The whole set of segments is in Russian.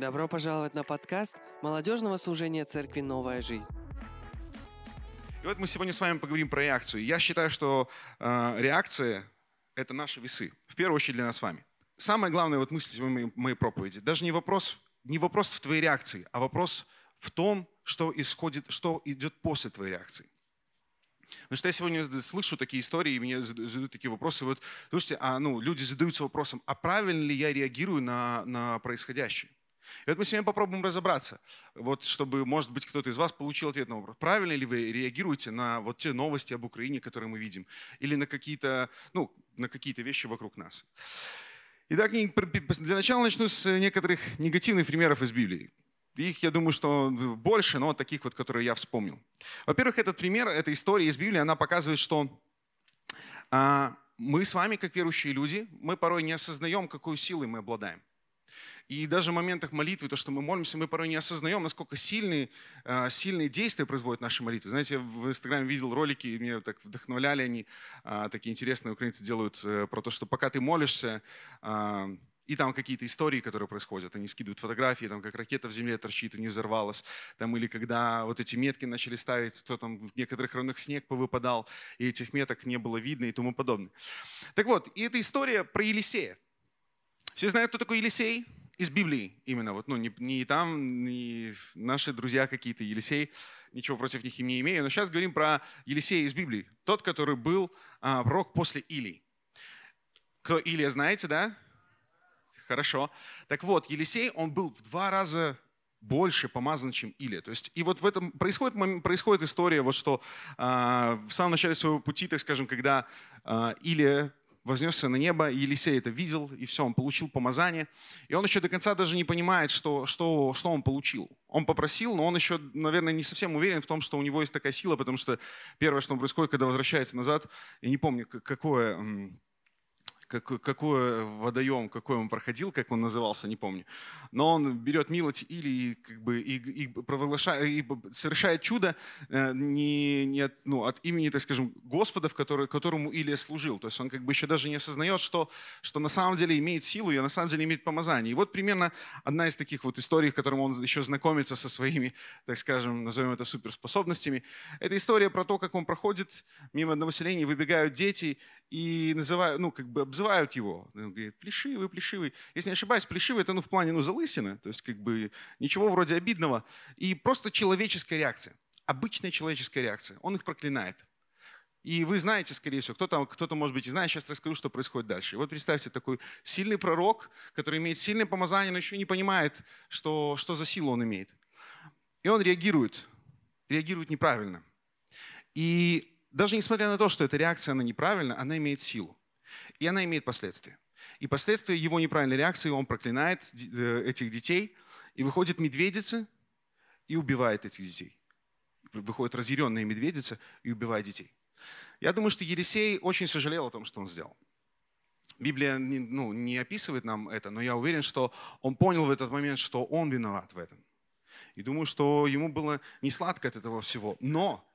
Добро пожаловать на подкаст молодежного служения церкви «Новая жизнь». И вот мы сегодня с вами поговорим про реакцию. Я считаю, что э, реакция – это наши весы. В первую очередь для нас с вами. Самая главная вот мысль сегодня моей проповеди. Даже не вопрос, не вопрос в твоей реакции, а вопрос в том, что исходит, что идет после твоей реакции. Потому что я сегодня слышу такие истории, и мне задают такие вопросы. Вот, слушайте, а ну, люди задаются вопросом, а правильно ли я реагирую на, на происходящее? И вот мы сегодня попробуем разобраться, вот, чтобы, может быть, кто-то из вас получил ответ на вопрос. Правильно ли вы реагируете на вот те новости об Украине, которые мы видим, или на какие-то, ну, на какие-то вещи вокруг нас? Итак, для начала начну с некоторых негативных примеров из Библии. Их, я думаю, что больше, но таких вот, которые я вспомнил. Во-первых, этот пример, эта история из Библии, она показывает, что а, мы с вами, как верующие люди, мы порой не осознаем, какой силой мы обладаем. И даже в моментах молитвы, то, что мы молимся, мы порой не осознаем, насколько сильные, а, сильные действия производят наши молитвы. Знаете, я в Инстаграме видел ролики, и меня так вдохновляли они, а, такие интересные украинцы делают э, про то, что пока ты молишься, а, и там какие-то истории, которые происходят. Они скидывают фотографии, там, как ракета в земле торчит и не взорвалась. Там, или когда вот эти метки начали ставить, то там в некоторых районах снег повыпадал, и этих меток не было видно и тому подобное. Так вот, и эта история про Елисея. Все знают, кто такой Елисей? Из Библии именно. Вот, ну, не, не там, не наши друзья какие-то, Елисей. Ничего против них им не имею. Но сейчас говорим про Елисея из Библии. Тот, который был а, пророк после Илии. Кто Илия, знаете, да? Хорошо. Так вот, Елисей, он был в два раза больше помазан, чем Илия. То есть, и вот в этом происходит, происходит история, вот что э, в самом начале своего пути, так скажем, когда э, Илия вознесся на небо, Елисей это видел, и все, он получил помазание. И он еще до конца даже не понимает, что, что, что он получил. Он попросил, но он еще, наверное, не совсем уверен в том, что у него есть такая сила, потому что первое, что происходит, когда возвращается назад, я не помню, какое какой, какой водоем, какой он проходил, как он назывался, не помню. Но он берет милость или как бы и, и, провозглашает, и совершает чудо э, не, не от, ну, от имени, так скажем, Господа, в который, которому Илия служил. То есть он как бы еще даже не осознает, что, что на самом деле имеет силу и на самом деле имеет помазание. И вот примерно одна из таких вот историй, в котором он еще знакомится со своими, так скажем, назовем это суперспособностями. Это история про то, как он проходит мимо одного селения, выбегают дети, и называют, ну, как бы обзывают его. Он говорит, плешивый, плешивый. Если не ошибаюсь, плешивый это, ну, в плане, ну, залысины. То есть, как бы, ничего вроде обидного. И просто человеческая реакция. Обычная человеческая реакция. Он их проклинает. И вы знаете, скорее всего, кто-то, кто-то может быть, и знает, сейчас расскажу, что происходит дальше. Вот представьте, такой сильный пророк, который имеет сильное помазание, но еще не понимает, что, что за силу он имеет. И он реагирует, реагирует неправильно. И даже несмотря на то, что эта реакция, она неправильна, она имеет силу. И она имеет последствия. И последствия его неправильной реакции, он проклинает э, этих детей, и выходит медведица и убивает этих детей. Выходит разъяренная медведица и убивает детей. Я думаю, что Елисей очень сожалел о том, что он сделал. Библия ну, не описывает нам это, но я уверен, что он понял в этот момент, что он виноват в этом. И думаю, что ему было не сладко от этого всего. Но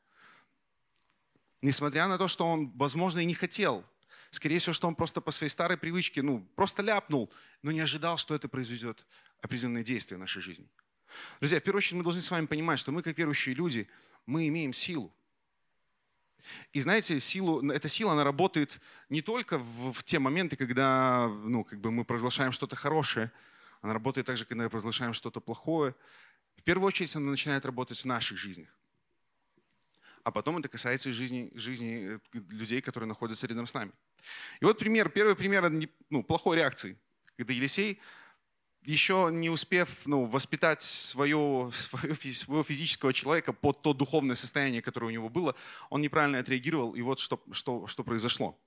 Несмотря на то, что он, возможно, и не хотел. Скорее всего, что он просто по своей старой привычке, ну, просто ляпнул, но не ожидал, что это произведет определенные действия в нашей жизни. Друзья, в первую очередь мы должны с вами понимать, что мы, как верующие люди, мы имеем силу. И знаете, силу, эта сила, она работает не только в, в те моменты, когда ну, как бы мы провозглашаем что-то хорошее, она работает также, когда мы провозглашаем что-то плохое. В первую очередь она начинает работать в наших жизнях а потом это касается жизни, жизни э, людей, которые находятся рядом с нами. И вот пример, первый пример ну, плохой реакции, когда Елисей, еще не успев ну, воспитать свое, своего физического человека под то духовное состояние, которое у него было, он неправильно отреагировал, и вот что, что, что произошло.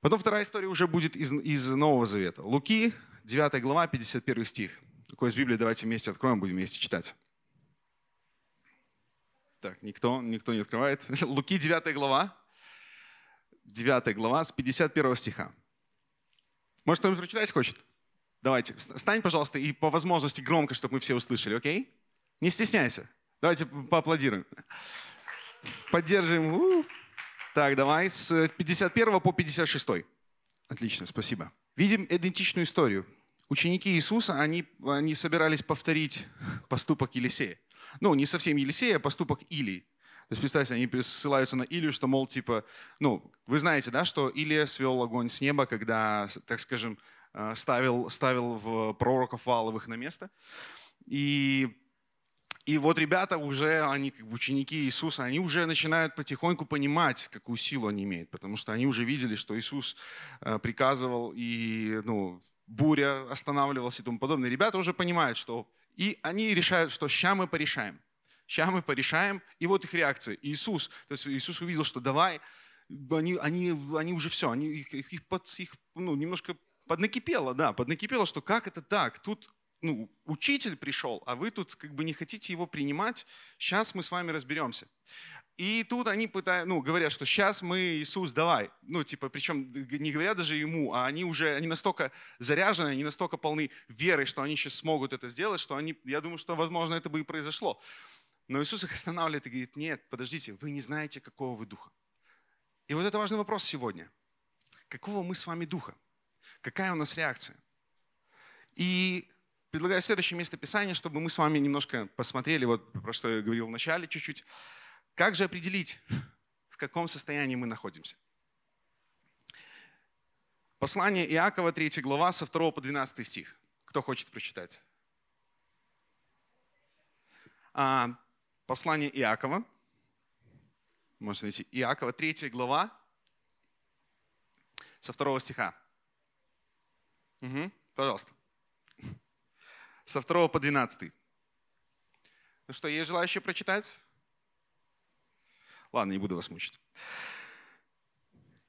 Потом вторая история уже будет из, из Нового Завета. Луки, 9 глава, 51 стих. Такое из Библии давайте вместе откроем, будем вместе читать. Так, никто, никто не открывает. Луки 9 глава. 9 глава с 51 стиха. Может, кто-нибудь прочитать хочет? Давайте, встань, пожалуйста, и по возможности громко, чтобы мы все услышали, окей? Не стесняйся. Давайте поаплодируем. Поддержим. Так, давай, с 51 по 56. Отлично, спасибо. Видим идентичную историю. ученики Иисуса, они, они собирались повторить поступок Елисея. Ну, не совсем Елисея, а поступок Илии. То есть, представьте, они ссылаются на Илию, что, мол, типа, ну, вы знаете, да, что Илия свел огонь с неба, когда, так скажем, э, ставил, ставил в пророков Валовых на место. И, и вот ребята уже, они как бы ученики Иисуса, они уже начинают потихоньку понимать, какую силу они имеют, потому что они уже видели, что Иисус э, приказывал, и, ну, буря останавливалась и тому подобное. Ребята уже понимают, что... И они решают, что ща мы порешаем. Сейчас мы порешаем. И вот их реакция. Иисус, то есть Иисус увидел, что давай, они, они, они уже все, они, их, их, под, их ну, немножко поднакипело, да, поднакипело, что как это так? Тут ну, учитель пришел, а вы тут как бы не хотите его принимать. Сейчас мы с вами разберемся. И тут они пытают, ну, говорят, что сейчас мы, Иисус, давай. Ну, типа, причем не говорят даже ему, а они уже, они настолько заряжены, они настолько полны веры, что они сейчас смогут это сделать, что они, я думаю, что, возможно, это бы и произошло. Но Иисус их останавливает и говорит, нет, подождите, вы не знаете, какого вы духа. И вот это важный вопрос сегодня. Какого мы с вами духа? Какая у нас реакция? И предлагаю следующее место Писания, чтобы мы с вами немножко посмотрели, вот про что я говорил в начале чуть-чуть. Как же определить, в каком состоянии мы находимся? Послание Иакова, 3 глава, со 2 по 12 стих. Кто хочет прочитать? А, Послание Иакова. Можно найти Иакова, 3 глава, со второго стиха. Угу, пожалуйста. Со второго по 12. Ну что, есть желающие прочитать? Ладно, не буду вас мучить.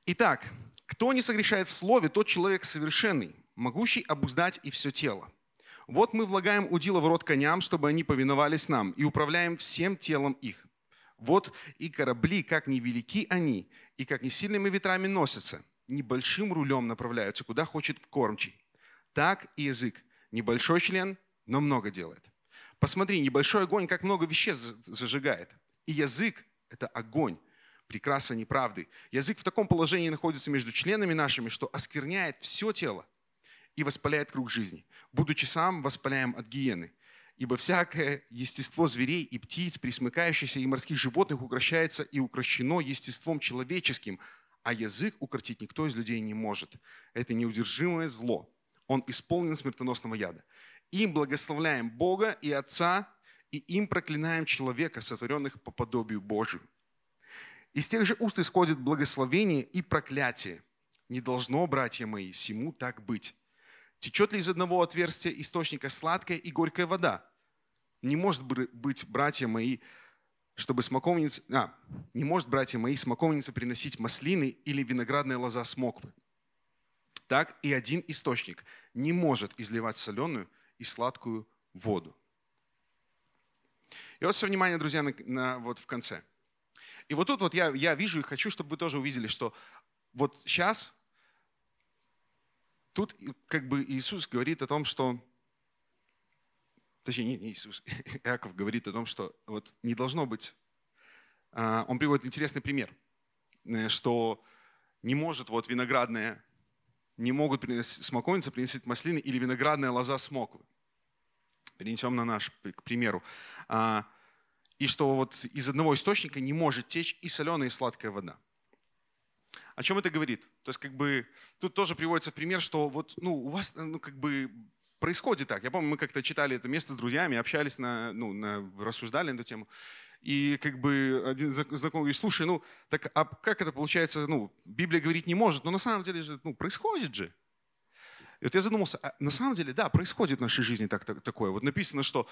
Итак, кто не согрешает в слове, тот человек совершенный, могущий обуздать и все тело. Вот мы влагаем удила в рот коням, чтобы они повиновались нам, и управляем всем телом их. Вот и корабли, как невелики они, и как не сильными ветрами носятся, небольшим рулем направляются, куда хочет кормчий. Так и язык. Небольшой член, но много делает. Посмотри, небольшой огонь, как много веществ зажигает. И язык – это огонь, прекраса неправды. Язык в таком положении находится между членами нашими, что оскверняет все тело и воспаляет круг жизни будучи сам воспаляем от гиены. Ибо всякое естество зверей и птиц, присмыкающихся и морских животных укращается и укращено естеством человеческим, а язык укротить никто из людей не может. Это неудержимое зло. Он исполнен смертоносного яда. Им благословляем Бога и Отца, и им проклинаем человека, сотворенных по подобию Божию. Из тех же уст исходит благословение и проклятие. Не должно, братья мои, всему так быть. Течет ли из одного отверстия источника сладкая и горькая вода? Не может быть, братья мои, чтобы смоковница... А, не может, братья мои, смоковница приносить маслины или виноградная лоза смоквы. Так и один источник не может изливать соленую и сладкую воду. И вот все внимание, друзья, на, на, вот в конце. И вот тут вот я, я вижу и хочу, чтобы вы тоже увидели, что вот сейчас Тут как бы Иисус говорит о том, что, точнее, не Иисус, Иаков говорит о том, что вот не должно быть, а, он приводит интересный пример, э, что не может вот виноградная, не могут приносить, смоковница приносить маслины или виноградная лоза смоквы. Перенесем на наш, к примеру. А, и что вот из одного источника не может течь и соленая, и сладкая вода. О чем это говорит? То есть как бы тут тоже приводится пример, что вот ну, у вас ну, как бы происходит так. Я помню, мы как-то читали это место с друзьями, общались, на, ну, на, рассуждали на эту тему. И как бы один знакомый говорит, слушай, ну так а как это получается, ну Библия говорить не может, но на самом деле же ну, происходит же. Вот я задумался, а на самом деле, да, происходит в нашей жизни так, так, такое. Вот написано, что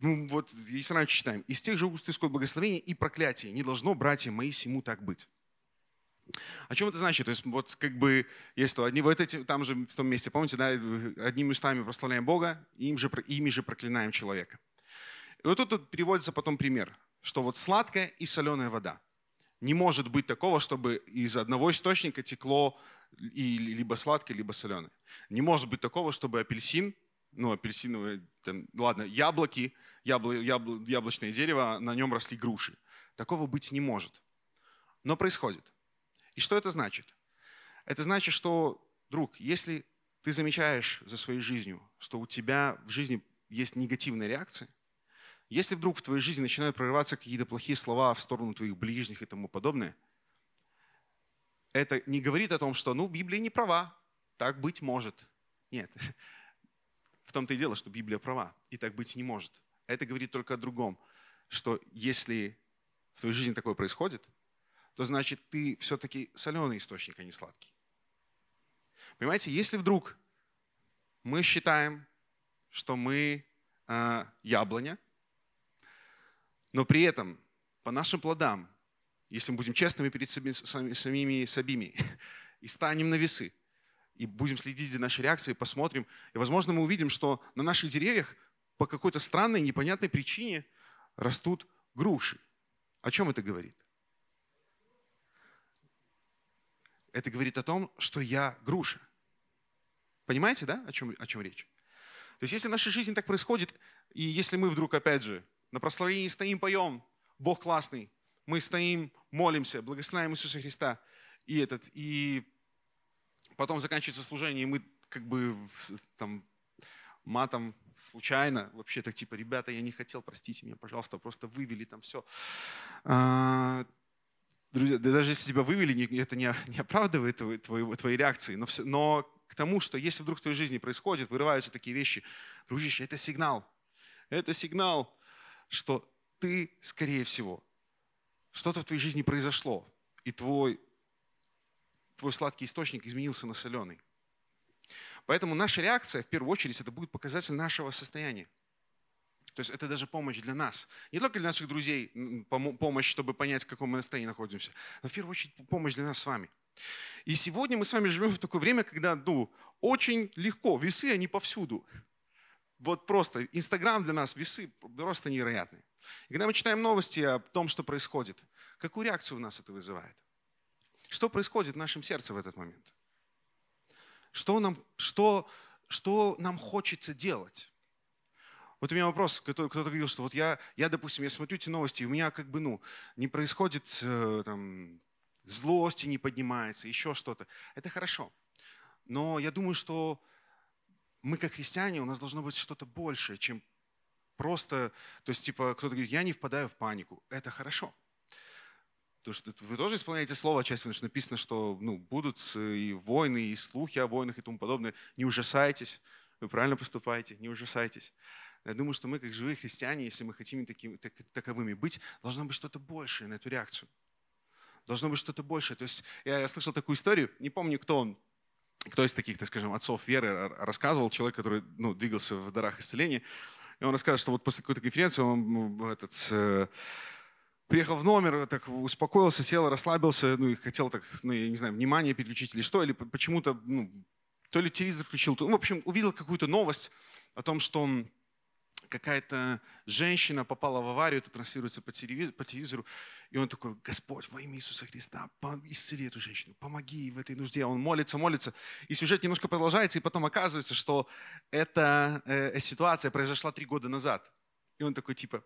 ну вот, если раньше читаем, из тех же уст исход благословения и проклятия. Не должно, братья мои, всему так быть. О чем это значит? То есть вот как бы есть то, одни вот эти, там же в том месте, помните, да, одними устами прославляем Бога, им же, ими же проклинаем человека. И вот тут, тут приводится потом пример, что вот сладкая и соленая вода. Не может быть такого, чтобы из одного источника текло и либо сладкое, либо соленое. Не может быть такого, чтобы апельсин, ну, апельсиновые, там, ладно, яблоки, ябло, ябло, яблочное дерево, на нем росли груши. Такого быть не может. Но происходит. И что это значит? Это значит, что, друг, если ты замечаешь за своей жизнью, что у тебя в жизни есть негативная реакция, если вдруг в твоей жизни начинают прорываться какие-то плохие слова в сторону твоих ближних и тому подобное, это не говорит о том, что, ну, Библия не права, так быть может. Нет. В том-то и дело, что Библия права, и так быть не может. Это говорит только о другом, что если в твоей жизни такое происходит, то значит ты все-таки соленый источник, а не сладкий. Понимаете, если вдруг мы считаем, что мы э, яблоня, но при этом по нашим плодам, если мы будем честными перед сами, самими собими и станем на весы, и будем следить за нашей реакцией, посмотрим, и, возможно, мы увидим, что на наших деревьях по какой-то странной, непонятной причине растут груши. О чем это говорит? Это говорит о том, что я груша. Понимаете, да, о чем, о чем речь? То есть если в нашей жизни так происходит, и если мы вдруг, опять же, на прославлении стоим, поем, Бог классный, мы стоим, молимся, благословляем Иисуса Христа, и, этот, и потом заканчивается служение, и мы как бы там матом случайно, вообще так типа, ребята, я не хотел, простите меня, пожалуйста, просто вывели там все. А, друзья, даже если тебя вывели, это не, не оправдывает твоей, твоей реакции, но, все, но к тому, что если вдруг в твоей жизни происходит, вырываются такие вещи, дружище, это сигнал. Это сигнал, что ты, скорее всего, что-то в твоей жизни произошло, и твой, твой сладкий источник изменился на соленый. Поэтому наша реакция, в первую очередь, это будет показатель нашего состояния. То есть это даже помощь для нас. Не только для наших друзей, помощь, чтобы понять, в каком мы настроении находимся, но в первую очередь помощь для нас с вами. И сегодня мы с вами живем в такое время, когда ну, очень легко, весы, они повсюду. Вот просто Инстаграм для нас, весы просто невероятные. И когда мы читаем новости о том, что происходит, какую реакцию у нас это вызывает? Что происходит в нашем сердце в этот момент? Что нам, что, что нам хочется делать? Вот у меня вопрос, кто-то, кто говорил, что вот я, я, допустим, я смотрю эти новости, и у меня как бы, ну, не происходит э, там, злости не поднимается, еще что-то. Это хорошо. Но я думаю, что мы как христиане, у нас должно быть что-то большее, чем просто, то есть типа кто-то говорит, я не впадаю в панику. Это хорошо. Потому что вы тоже исполняете слово, часть, потому что написано, что ну, будут и войны, и слухи о войнах и тому подобное. Не ужасайтесь. Вы правильно поступаете, не ужасайтесь. Я думаю, что мы, как живые христиане, если мы хотим такими, так, таковыми быть, должно быть что-то большее на эту реакцию. Должно быть что-то большее. То есть я, я слышал такую историю, не помню, кто он, кто из таких, так скажем, отцов веры рассказывал, человек, который ну, двигался в дарах исцеления, и он рассказывает, что вот после какой-то конференции он этот, э, приехал в номер, так успокоился, сел, расслабился, ну и хотел так, ну я не знаю, внимание переключить или что, или почему-то, ну, то ли телевизор включил, то, ну, в общем, увидел какую-то новость о том, что он какая-то женщина попала в аварию, это транслируется по телевизору, и он такой, Господь, во имя Иисуса Христа, исцели эту женщину, помоги в этой нужде. Он молится, молится. И сюжет немножко продолжается, и потом оказывается, что эта э, ситуация произошла три года назад. И он такой, типа,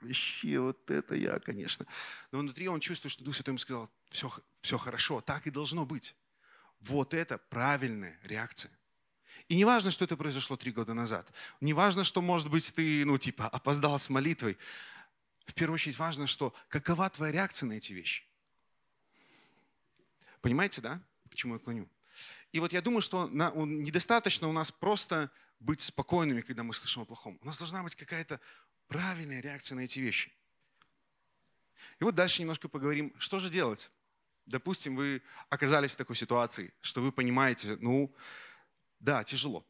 вообще вот это я, конечно. Но внутри он чувствует, что Дух Святой ему сказал, все, все хорошо, так и должно быть. Вот это правильная реакция. И не важно, что это произошло три года назад. Не важно, что, может быть, ты, ну, типа, опоздал с молитвой в первую очередь важно, что какова твоя реакция на эти вещи. Понимаете, да, к чему я клоню? И вот я думаю, что на, недостаточно у нас просто быть спокойными, когда мы слышим о плохом. У нас должна быть какая-то правильная реакция на эти вещи. И вот дальше немножко поговорим, что же делать. Допустим, вы оказались в такой ситуации, что вы понимаете, ну, да, тяжело.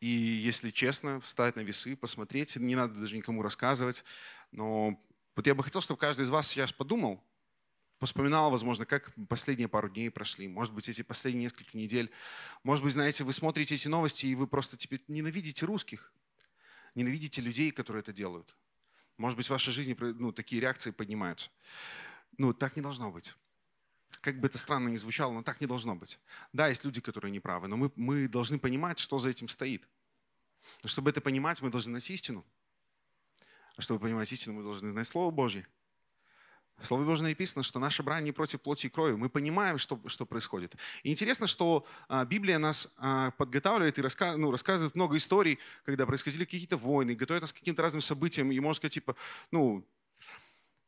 И если честно, встать на весы, посмотреть, не надо даже никому рассказывать. Но вот я бы хотел, чтобы каждый из вас сейчас подумал, вспоминал, возможно, как последние пару дней прошли, может быть, эти последние несколько недель. Может быть, знаете, вы смотрите эти новости, и вы просто теперь ненавидите русских, ненавидите людей, которые это делают. Может быть, в вашей жизни ну, такие реакции поднимаются. Ну, так не должно быть. Как бы это странно ни звучало, но так не должно быть. Да, есть люди, которые не правы, но мы, мы должны понимать, что за этим стоит. Но чтобы это понимать, мы должны знать истину. А чтобы понимать истину, мы должны знать Слово Божье. В Слове написано, что наша брань не против плоти и крови. Мы понимаем, что, что происходит. И интересно, что а, Библия нас а, подготавливает и раска, ну, рассказывает много историй, когда происходили какие-то войны, готовит нас к каким-то разным событиям. И можно сказать, типа, ну,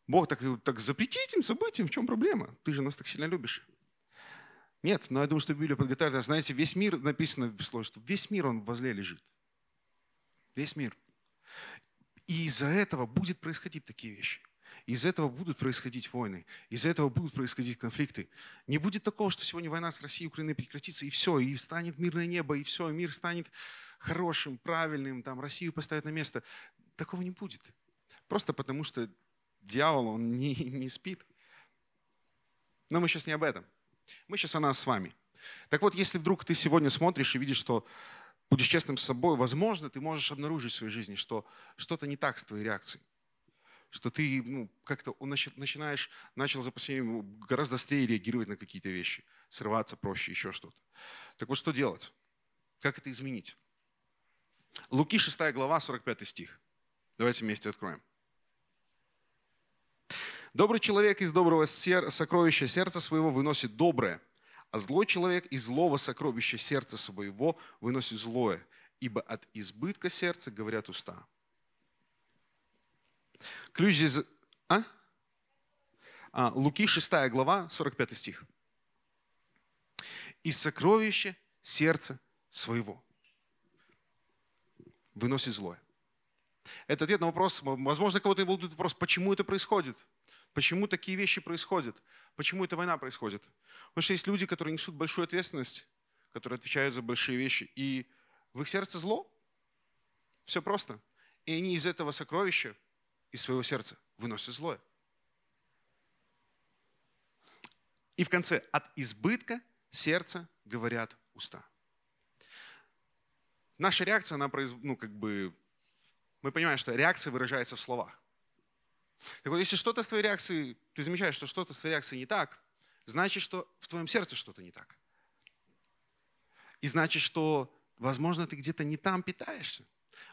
Бог так, так запрети этим событиям, в чем проблема? Ты же нас так сильно любишь. Нет, но я думаю, что Библия подготавливает нас. Знаете, весь мир, написано в слове, что весь мир, он возле лежит. Весь мир. И из-за этого будет происходить такие вещи. Из-за этого будут происходить войны, из-за этого будут происходить конфликты. Не будет такого, что сегодня война с Россией и Украиной прекратится, и все, и станет мирное небо, и все, мир станет хорошим, правильным, там Россию поставят на место. Такого не будет. Просто потому что дьявол, он не, не спит. Но мы сейчас не об этом. Мы сейчас о нас с вами. Так вот, если вдруг ты сегодня смотришь и видишь, что будешь честным с собой, возможно, ты можешь обнаружить в своей жизни, что что-то не так с твоей реакцией что ты ну, как-то начинаешь, начал за последним гораздо быстрее реагировать на какие-то вещи, срываться проще, еще что-то. Так вот, что делать? Как это изменить? Луки 6 глава, 45 стих. Давайте вместе откроем. Добрый человек из доброго сокровища сердца своего выносит доброе, а злой человек из злого сокровища сердца своего выносит злое, ибо от избытка сердца говорят уста. Ключ из... А? а? Луки 6 глава, 45 стих. «Из сокровища сердца своего выносит злое». Это ответ на вопрос, возможно, кого-то волнует вопрос, почему это происходит? Почему такие вещи происходят? Почему эта война происходит? Потому что есть люди, которые несут большую ответственность, которые отвечают за большие вещи, и в их сердце зло. Все просто. И они из этого сокровища из своего сердца выносит злое. И в конце, от избытка сердца говорят уста. Наша реакция, она ну, как бы, мы понимаем, что реакция выражается в словах. Так вот, если что-то с твоей реакцией, ты замечаешь, что что-то с твоей реакцией не так, значит, что в твоем сердце что-то не так. И значит, что, возможно, ты где-то не там питаешься.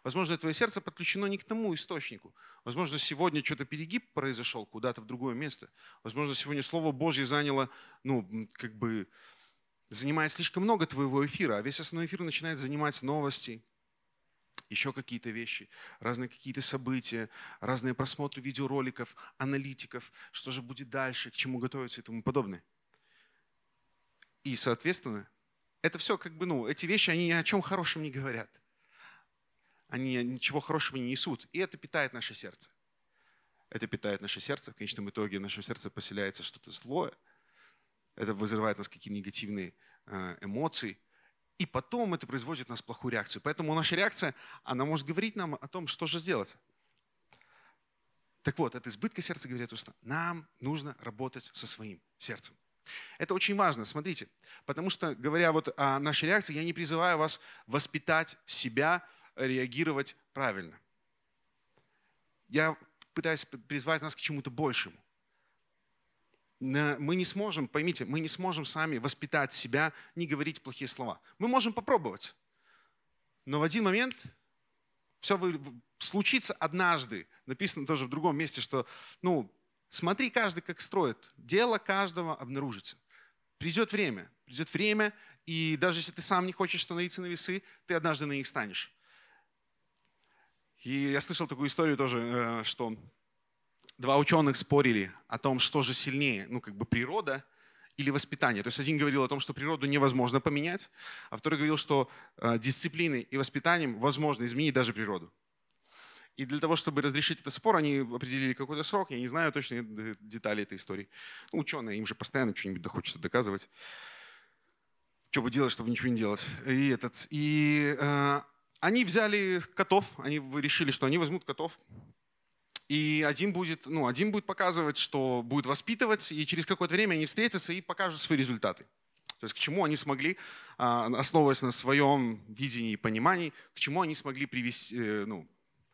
Возможно, твое сердце подключено не к тому источнику. Возможно, сегодня что-то перегиб произошел куда-то в другое место. Возможно, сегодня Слово Божье заняло, ну, как бы, занимает слишком много твоего эфира, а весь основной эфир начинает занимать новости, еще какие-то вещи, разные какие-то события, разные просмотры видеороликов, аналитиков, что же будет дальше, к чему готовиться и тому подобное. И, соответственно, это все как бы, ну, эти вещи, они ни о чем хорошем не говорят они ничего хорошего не несут. И это питает наше сердце. Это питает наше сердце. В конечном итоге в нашем сердце поселяется что-то злое. Это вызывает у нас какие-то негативные э, эмоции. И потом это производит у нас плохую реакцию. Поэтому наша реакция, она может говорить нам о том, что же сделать. Так вот, от избытка сердца говорят уста. Нам нужно работать со своим сердцем. Это очень важно, смотрите. Потому что, говоря вот о нашей реакции, я не призываю вас воспитать себя реагировать правильно. Я пытаюсь призвать нас к чему-то большему. Мы не сможем, поймите, мы не сможем сами воспитать себя, не говорить плохие слова. Мы можем попробовать. Но в один момент все случится однажды. Написано тоже в другом месте, что ну, смотри каждый, как строит. Дело каждого обнаружится. Придет время. Придет время, и даже если ты сам не хочешь становиться на весы, ты однажды на них станешь. И я слышал такую историю тоже, э, что два ученых спорили о том, что же сильнее, ну как бы природа или воспитание. То есть один говорил о том, что природу невозможно поменять, а второй говорил, что э, дисциплиной и воспитанием возможно изменить даже природу. И для того, чтобы разрешить этот спор, они определили какой-то срок. Я не знаю точно детали этой истории. Ну, ученые, им же постоянно что-нибудь хочется доказывать. Что бы делать, чтобы ничего не делать. И, этот, и э, они взяли котов, они решили, что они возьмут котов, и один будет, ну, один будет показывать, что будет воспитывать, и через какое-то время они встретятся и покажут свои результаты. То есть к чему они смогли, а, основываясь на своем видении и понимании, к чему они смогли привести, э, ну,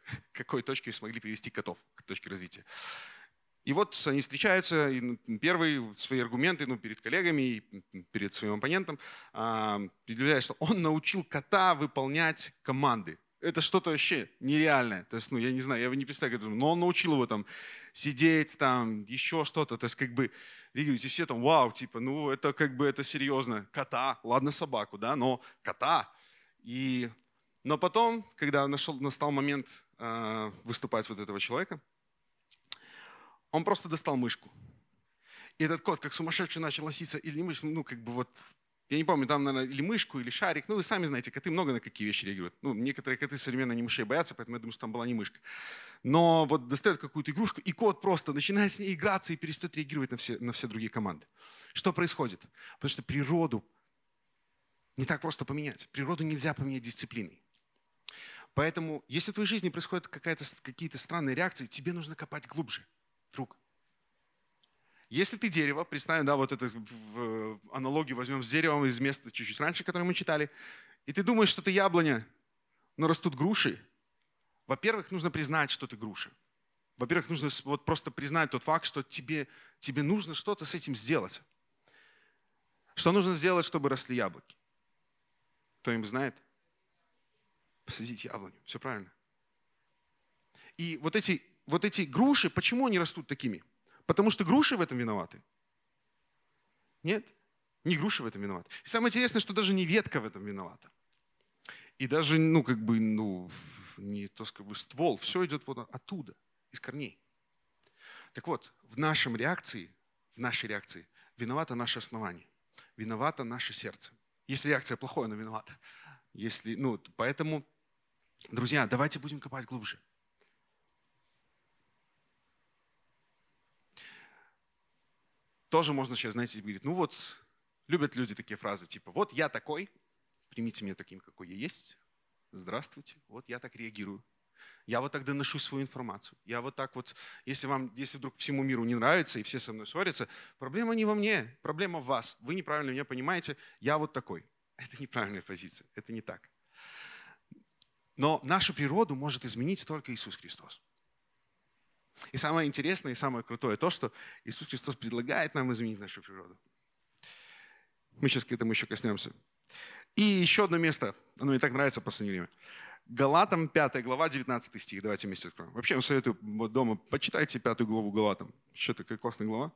к какой точке смогли привести котов, к точке развития. И вот они встречаются, и ну, первые свои аргументы ну, перед коллегами перед своим оппонентом а, предъявляют, что он научил кота выполнять команды. Это что-то вообще нереальное. То есть, ну, я не знаю, я его не представляю, но он научил его там сидеть, там, еще что-то. То есть, как бы, и все там, вау, типа, ну, это как бы, это серьезно. Кота, ладно, собаку, да, но кота. И, но потом, когда нашел, настал момент э, выступать вот этого человека, он просто достал мышку. И этот кот, как сумасшедший, начал носиться, или мышь, ну, как бы вот я не помню, там, наверное, или мышку, или шарик. Ну, вы сами знаете, коты много на какие вещи реагируют. Ну, некоторые коты современно не мышей боятся, поэтому я думаю, что там была не мышка. Но вот достает какую-то игрушку, и кот просто начинает с ней играться и перестает реагировать на все, на все другие команды. Что происходит? Потому что природу не так просто поменять. Природу нельзя поменять дисциплиной. Поэтому, если в твоей жизни происходят какие-то странные реакции, тебе нужно копать глубже, друг. Если ты дерево, представим, да, вот это в аналогию возьмем с деревом из места чуть-чуть раньше, которое мы читали, и ты думаешь, что ты яблоня, но растут груши, во-первых, нужно признать, что ты груша. Во-первых, нужно вот просто признать тот факт, что тебе, тебе нужно что-то с этим сделать. Что нужно сделать, чтобы росли яблоки? Кто-нибудь знает? Посадить яблоню. Все правильно. И вот эти, вот эти груши, почему они растут такими? Потому что груши в этом виноваты. Нет, не груши в этом виноваты. И самое интересное, что даже не ветка в этом виновата. И даже, ну, как бы, ну, не то, как бы ствол, все идет вот оттуда, из корней. Так вот, в нашем реакции, в нашей реакции виновато наше основание, виновато наше сердце. Если реакция плохая, оно виновата. Если, ну, поэтому, друзья, давайте будем копать глубже. Тоже можно сейчас, знаете, говорить, ну вот, любят люди такие фразы, типа, вот я такой, примите меня таким, какой я есть, здравствуйте, вот я так реагирую. Я вот так доношу свою информацию. Я вот так вот, если вам, если вдруг всему миру не нравится и все со мной ссорятся, проблема не во мне, проблема в вас. Вы неправильно меня понимаете, я вот такой. Это неправильная позиция, это не так. Но нашу природу может изменить только Иисус Христос. И самое интересное и самое крутое то, что Иисус Христос предлагает нам изменить нашу природу. Мы сейчас к этому еще коснемся. И еще одно место, оно мне так нравится в последнее время. Галатам 5 глава, 19 стих. Давайте вместе откроем. Вообще, я советую дома, почитайте 5 главу Галатам. Что такая классная глава.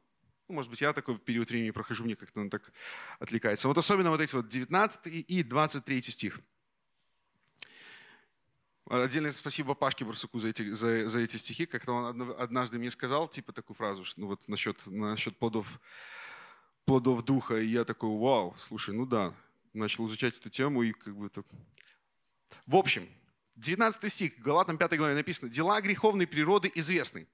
Ну, может быть, я такой в период времени прохожу, мне как-то он так отвлекается. Вот особенно вот эти вот 19 и 23 стих. Отдельное спасибо Пашке Барсуку за эти, за, за эти стихи. Как-то он однажды мне сказал, типа, такую фразу, что, ну, вот насчет, насчет плодов, плодов духа. И я такой, вау, слушай, ну да. Начал изучать эту тему и как бы так... В общем, 19 стих, Галатам 5 главе написано, «Дела греховной природы известны.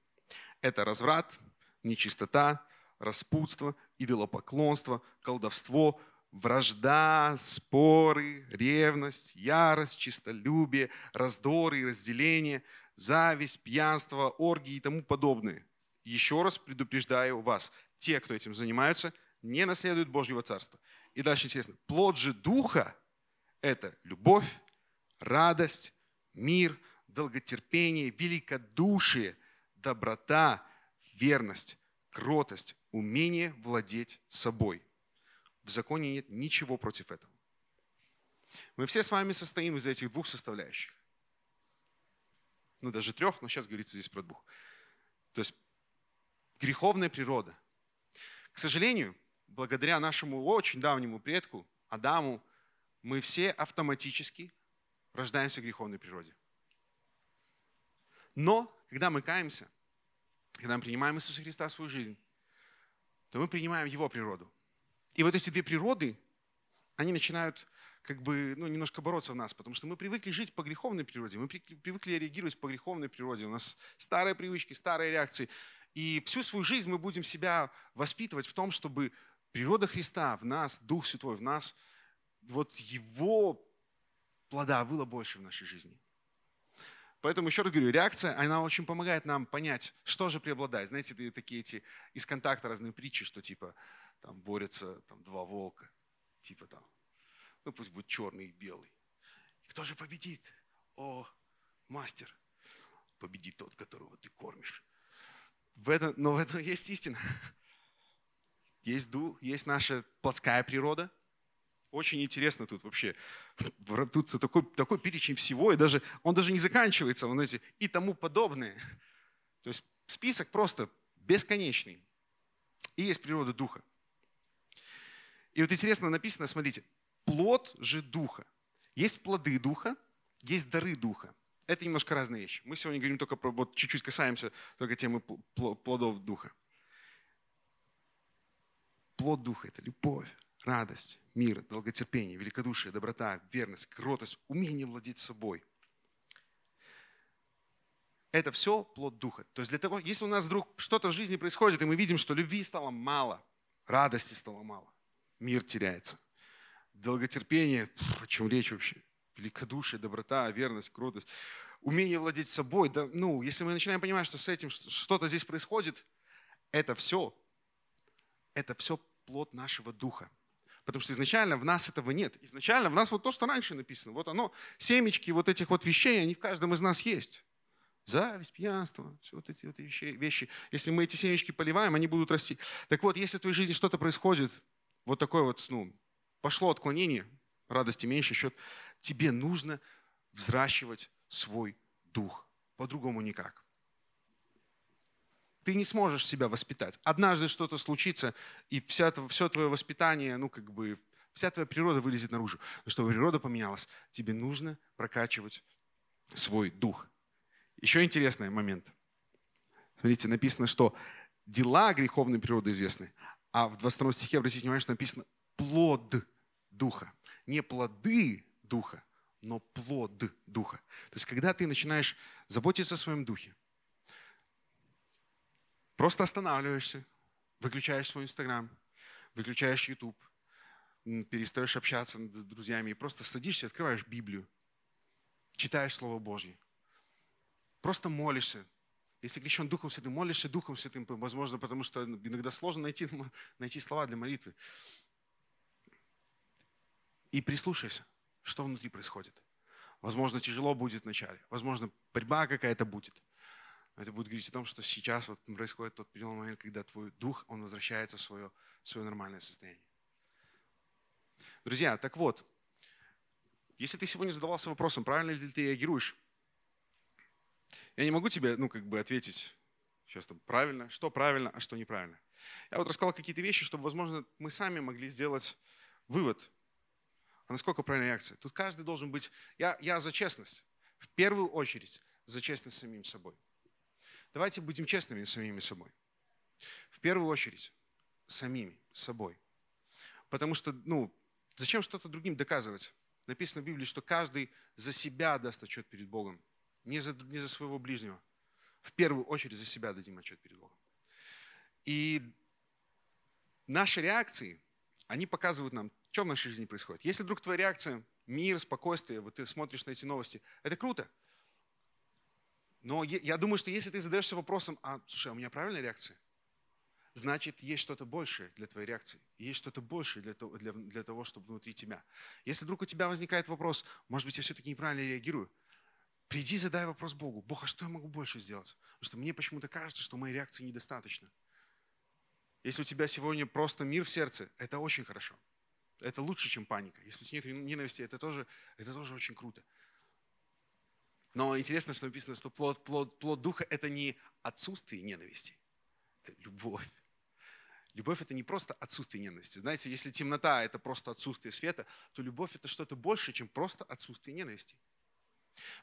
Это разврат, нечистота, распутство, идолопоклонство, колдовство, вражда, споры, ревность, ярость, чистолюбие, раздоры и разделение, зависть, пьянство, оргии и тому подобное. Еще раз предупреждаю вас, те, кто этим занимаются, не наследуют Божьего Царства. И дальше интересно. Плод же Духа – это любовь, радость, мир, долготерпение, великодушие, доброта, верность, кротость, умение владеть собой – в законе нет ничего против этого. Мы все с вами состоим из этих двух составляющих. Ну, даже трех, но сейчас говорится здесь про двух. То есть греховная природа. К сожалению, благодаря нашему очень давнему предку, Адаму, мы все автоматически рождаемся в греховной природе. Но, когда мы каемся, когда мы принимаем Иисуса Христа в свою жизнь, то мы принимаем Его природу. И вот эти две природы, они начинают как бы ну, немножко бороться в нас, потому что мы привыкли жить по греховной природе, мы привыкли реагировать по греховной природе. У нас старые привычки, старые реакции. И всю свою жизнь мы будем себя воспитывать в том, чтобы природа Христа в нас, Дух Святой в нас, вот Его плода было больше в нашей жизни. Поэтому еще раз говорю, реакция, она очень помогает нам понять, что же преобладает. Знаете, такие эти из контакта разные притчи, что типа там борются там, два волка, типа там, ну пусть будет черный и белый. И кто же победит? О, мастер, победит тот, которого ты кормишь. В этом, но в этом есть истина. Есть дух, есть наша плотская природа, очень интересно тут вообще. Тут такой, такой перечень всего, и даже, он даже не заканчивается, он эти и тому подобное. То есть список просто бесконечный. И есть природа духа. И вот интересно написано, смотрите, плод же духа. Есть плоды духа, есть дары духа. Это немножко разные вещи. Мы сегодня говорим только про, вот чуть-чуть касаемся только темы плодов духа. Плод духа – это любовь, радость, мир, долготерпение, великодушие, доброта, верность, кротость, умение владеть собой. Это все плод духа. То есть для того, если у нас вдруг что-то в жизни происходит, и мы видим, что любви стало мало, радости стало мало, мир теряется. Долготерпение, о чем речь вообще? Великодушие, доброта, верность, кротость, умение владеть собой. Да, ну, если мы начинаем понимать, что с этим что-то здесь происходит, это все, это все плод нашего духа. Потому что изначально в нас этого нет. Изначально в нас вот то, что раньше написано. Вот оно, семечки вот этих вот вещей, они в каждом из нас есть. Зависть, пьянство, все вот эти вот вещи. Если мы эти семечки поливаем, они будут расти. Так вот, если в твоей жизни что-то происходит, вот такое вот, ну, пошло отклонение, радости меньше, счет, тебе нужно взращивать свой дух. По-другому никак. Ты не сможешь себя воспитать. Однажды что-то случится, и вся, все твое воспитание, ну как бы, вся твоя природа вылезет наружу. Но чтобы природа поменялась, тебе нужно прокачивать свой дух. Еще интересный момент. Смотрите, написано, что дела греховной природы известны, а в 22 стихе, обратите внимание, что написано плод духа. Не плоды духа, но плод духа. То есть, когда ты начинаешь заботиться о своем духе, Просто останавливаешься, выключаешь свой Инстаграм, выключаешь YouTube, перестаешь общаться с друзьями и просто садишься, открываешь Библию, читаешь Слово Божье. Просто молишься. Если крещен Духом Святым, молишься Духом Святым, возможно, потому что иногда сложно найти, найти слова для молитвы. И прислушайся, что внутри происходит. Возможно, тяжело будет вначале. Возможно, борьба какая-то будет. Это будет говорить о том, что сейчас вот происходит тот определенный момент, когда твой дух, он возвращается в свое, в свое нормальное состояние. Друзья, так вот, если ты сегодня задавался вопросом, правильно ли ты реагируешь, я не могу тебе, ну, как бы ответить сейчас там правильно, что правильно, а что неправильно. Я вот рассказал какие-то вещи, чтобы, возможно, мы сами могли сделать вывод, а насколько правильная реакция. Тут каждый должен быть, я, я за честность, в первую очередь за честность самим собой. Давайте будем честными самими собой. В первую очередь, самими собой. Потому что, ну, зачем что-то другим доказывать? Написано в Библии, что каждый за себя даст отчет перед Богом, не за, не за своего ближнего. В первую очередь за себя дадим отчет перед Богом. И наши реакции, они показывают нам, что в нашей жизни происходит. Если вдруг твоя реакция мир, спокойствие, вот ты смотришь на эти новости, это круто. Но я думаю, что если ты задаешься вопросом, а, слушай, а у меня правильная реакция? Значит, есть что-то большее для твоей реакции. Есть что-то большее для того, для, для того, чтобы внутри тебя. Если вдруг у тебя возникает вопрос, может быть, я все-таки неправильно реагирую, приди, задай вопрос Богу. Бог, а что я могу больше сделать? Потому что мне почему-то кажется, что моей реакции недостаточно. Если у тебя сегодня просто мир в сердце, это очень хорошо. Это лучше, чем паника. Если нет ненависти, это тоже, это тоже очень круто. Но интересно, что написано, что плод, плод, плод духа – это не отсутствие ненависти, это любовь. Любовь – это не просто отсутствие ненависти. Знаете, если темнота – это просто отсутствие света, то любовь – это что-то больше, чем просто отсутствие ненависти.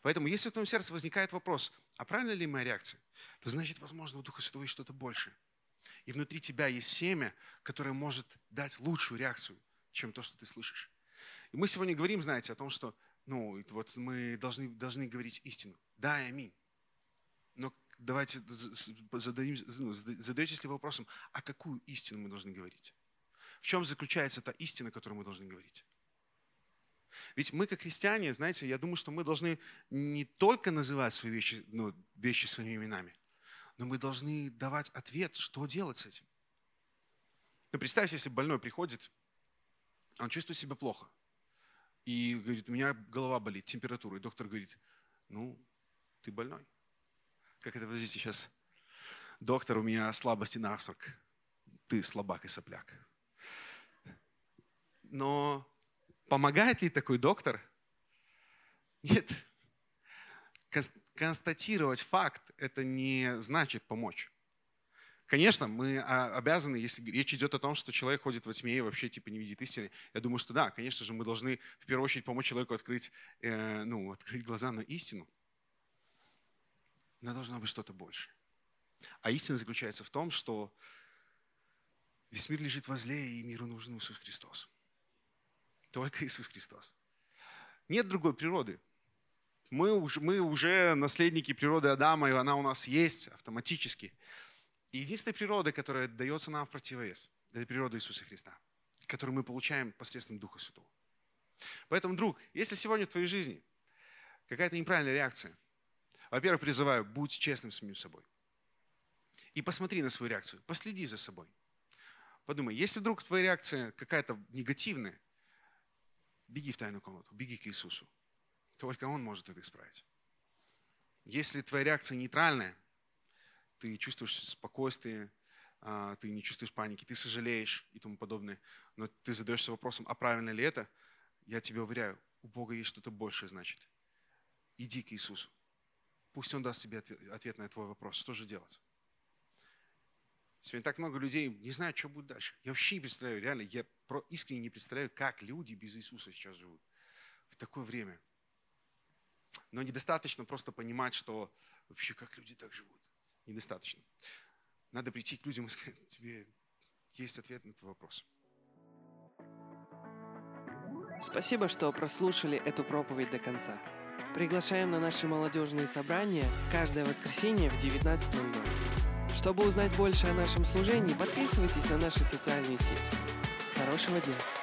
Поэтому, если в твоем сердце возникает вопрос, а правильно ли моя реакция, то значит, возможно, у Духа Святого есть что-то большее. И внутри тебя есть семя, которое может дать лучшую реакцию, чем то, что ты слышишь. И мы сегодня говорим, знаете, о том, что ну, вот мы должны, должны говорить истину. Да и аминь. Но давайте зададим, ну, задаетесь ли вопросом, а какую истину мы должны говорить? В чем заключается та истина, которую мы должны говорить? Ведь мы, как христиане, знаете, я думаю, что мы должны не только называть свои вещи, ну, вещи своими именами, но мы должны давать ответ, что делать с этим. Ну, представьте, если больной приходит, он чувствует себя плохо и говорит, у меня голова болит, температура. И доктор говорит, ну, ты больной. Как это, подождите, сейчас. Доктор, у меня слабости на насморк. Ты слабак и сопляк. Но Помогает ли такой доктор? Нет. Констатировать факт – это не значит помочь. Конечно, мы а, обязаны, если речь идет о том, что человек ходит во тьме и вообще типа не видит истины, я думаю, что да, конечно же, мы должны в первую очередь помочь человеку открыть, э, ну, открыть глаза на истину. Но должно быть что-то больше. А истина заключается в том, что весь мир лежит возле, и миру нужен Иисус Христос. Только Иисус Христос. Нет другой природы. Мы уже, мы уже наследники природы Адама, и она у нас есть автоматически. И единственная природа, которая дается нам в противовес, это природа Иисуса Христа, которую мы получаем посредством Духа Святого. Поэтому, друг, если сегодня в твоей жизни какая-то неправильная реакция, во-первых, призываю, будь честным с самим собой. И посмотри на свою реакцию, последи за собой. Подумай, если вдруг твоя реакция какая-то негативная, беги в тайную комнату, беги к Иисусу. Только Он может это исправить. Если твоя реакция нейтральная, ты чувствуешь спокойствие, а, ты не чувствуешь паники, ты сожалеешь и тому подобное, но ты задаешься вопросом, а правильно ли это, я тебе уверяю, у Бога есть что-то большее, значит. Иди к Иисусу. Пусть Он даст тебе ответ на твой вопрос. Что же делать? Сегодня так много людей не знают, что будет дальше. Я вообще не представляю, реально, я искренне не представляю, как люди без Иисуса сейчас живут в такое время. Но недостаточно просто понимать, что вообще как люди так живут недостаточно. Надо прийти к людям и сказать, тебе есть ответ на твой вопрос. Спасибо, что прослушали эту проповедь до конца. Приглашаем на наши молодежные собрания каждое воскресенье в 19.00. Чтобы узнать больше о нашем служении, подписывайтесь на наши социальные сети. Хорошего дня!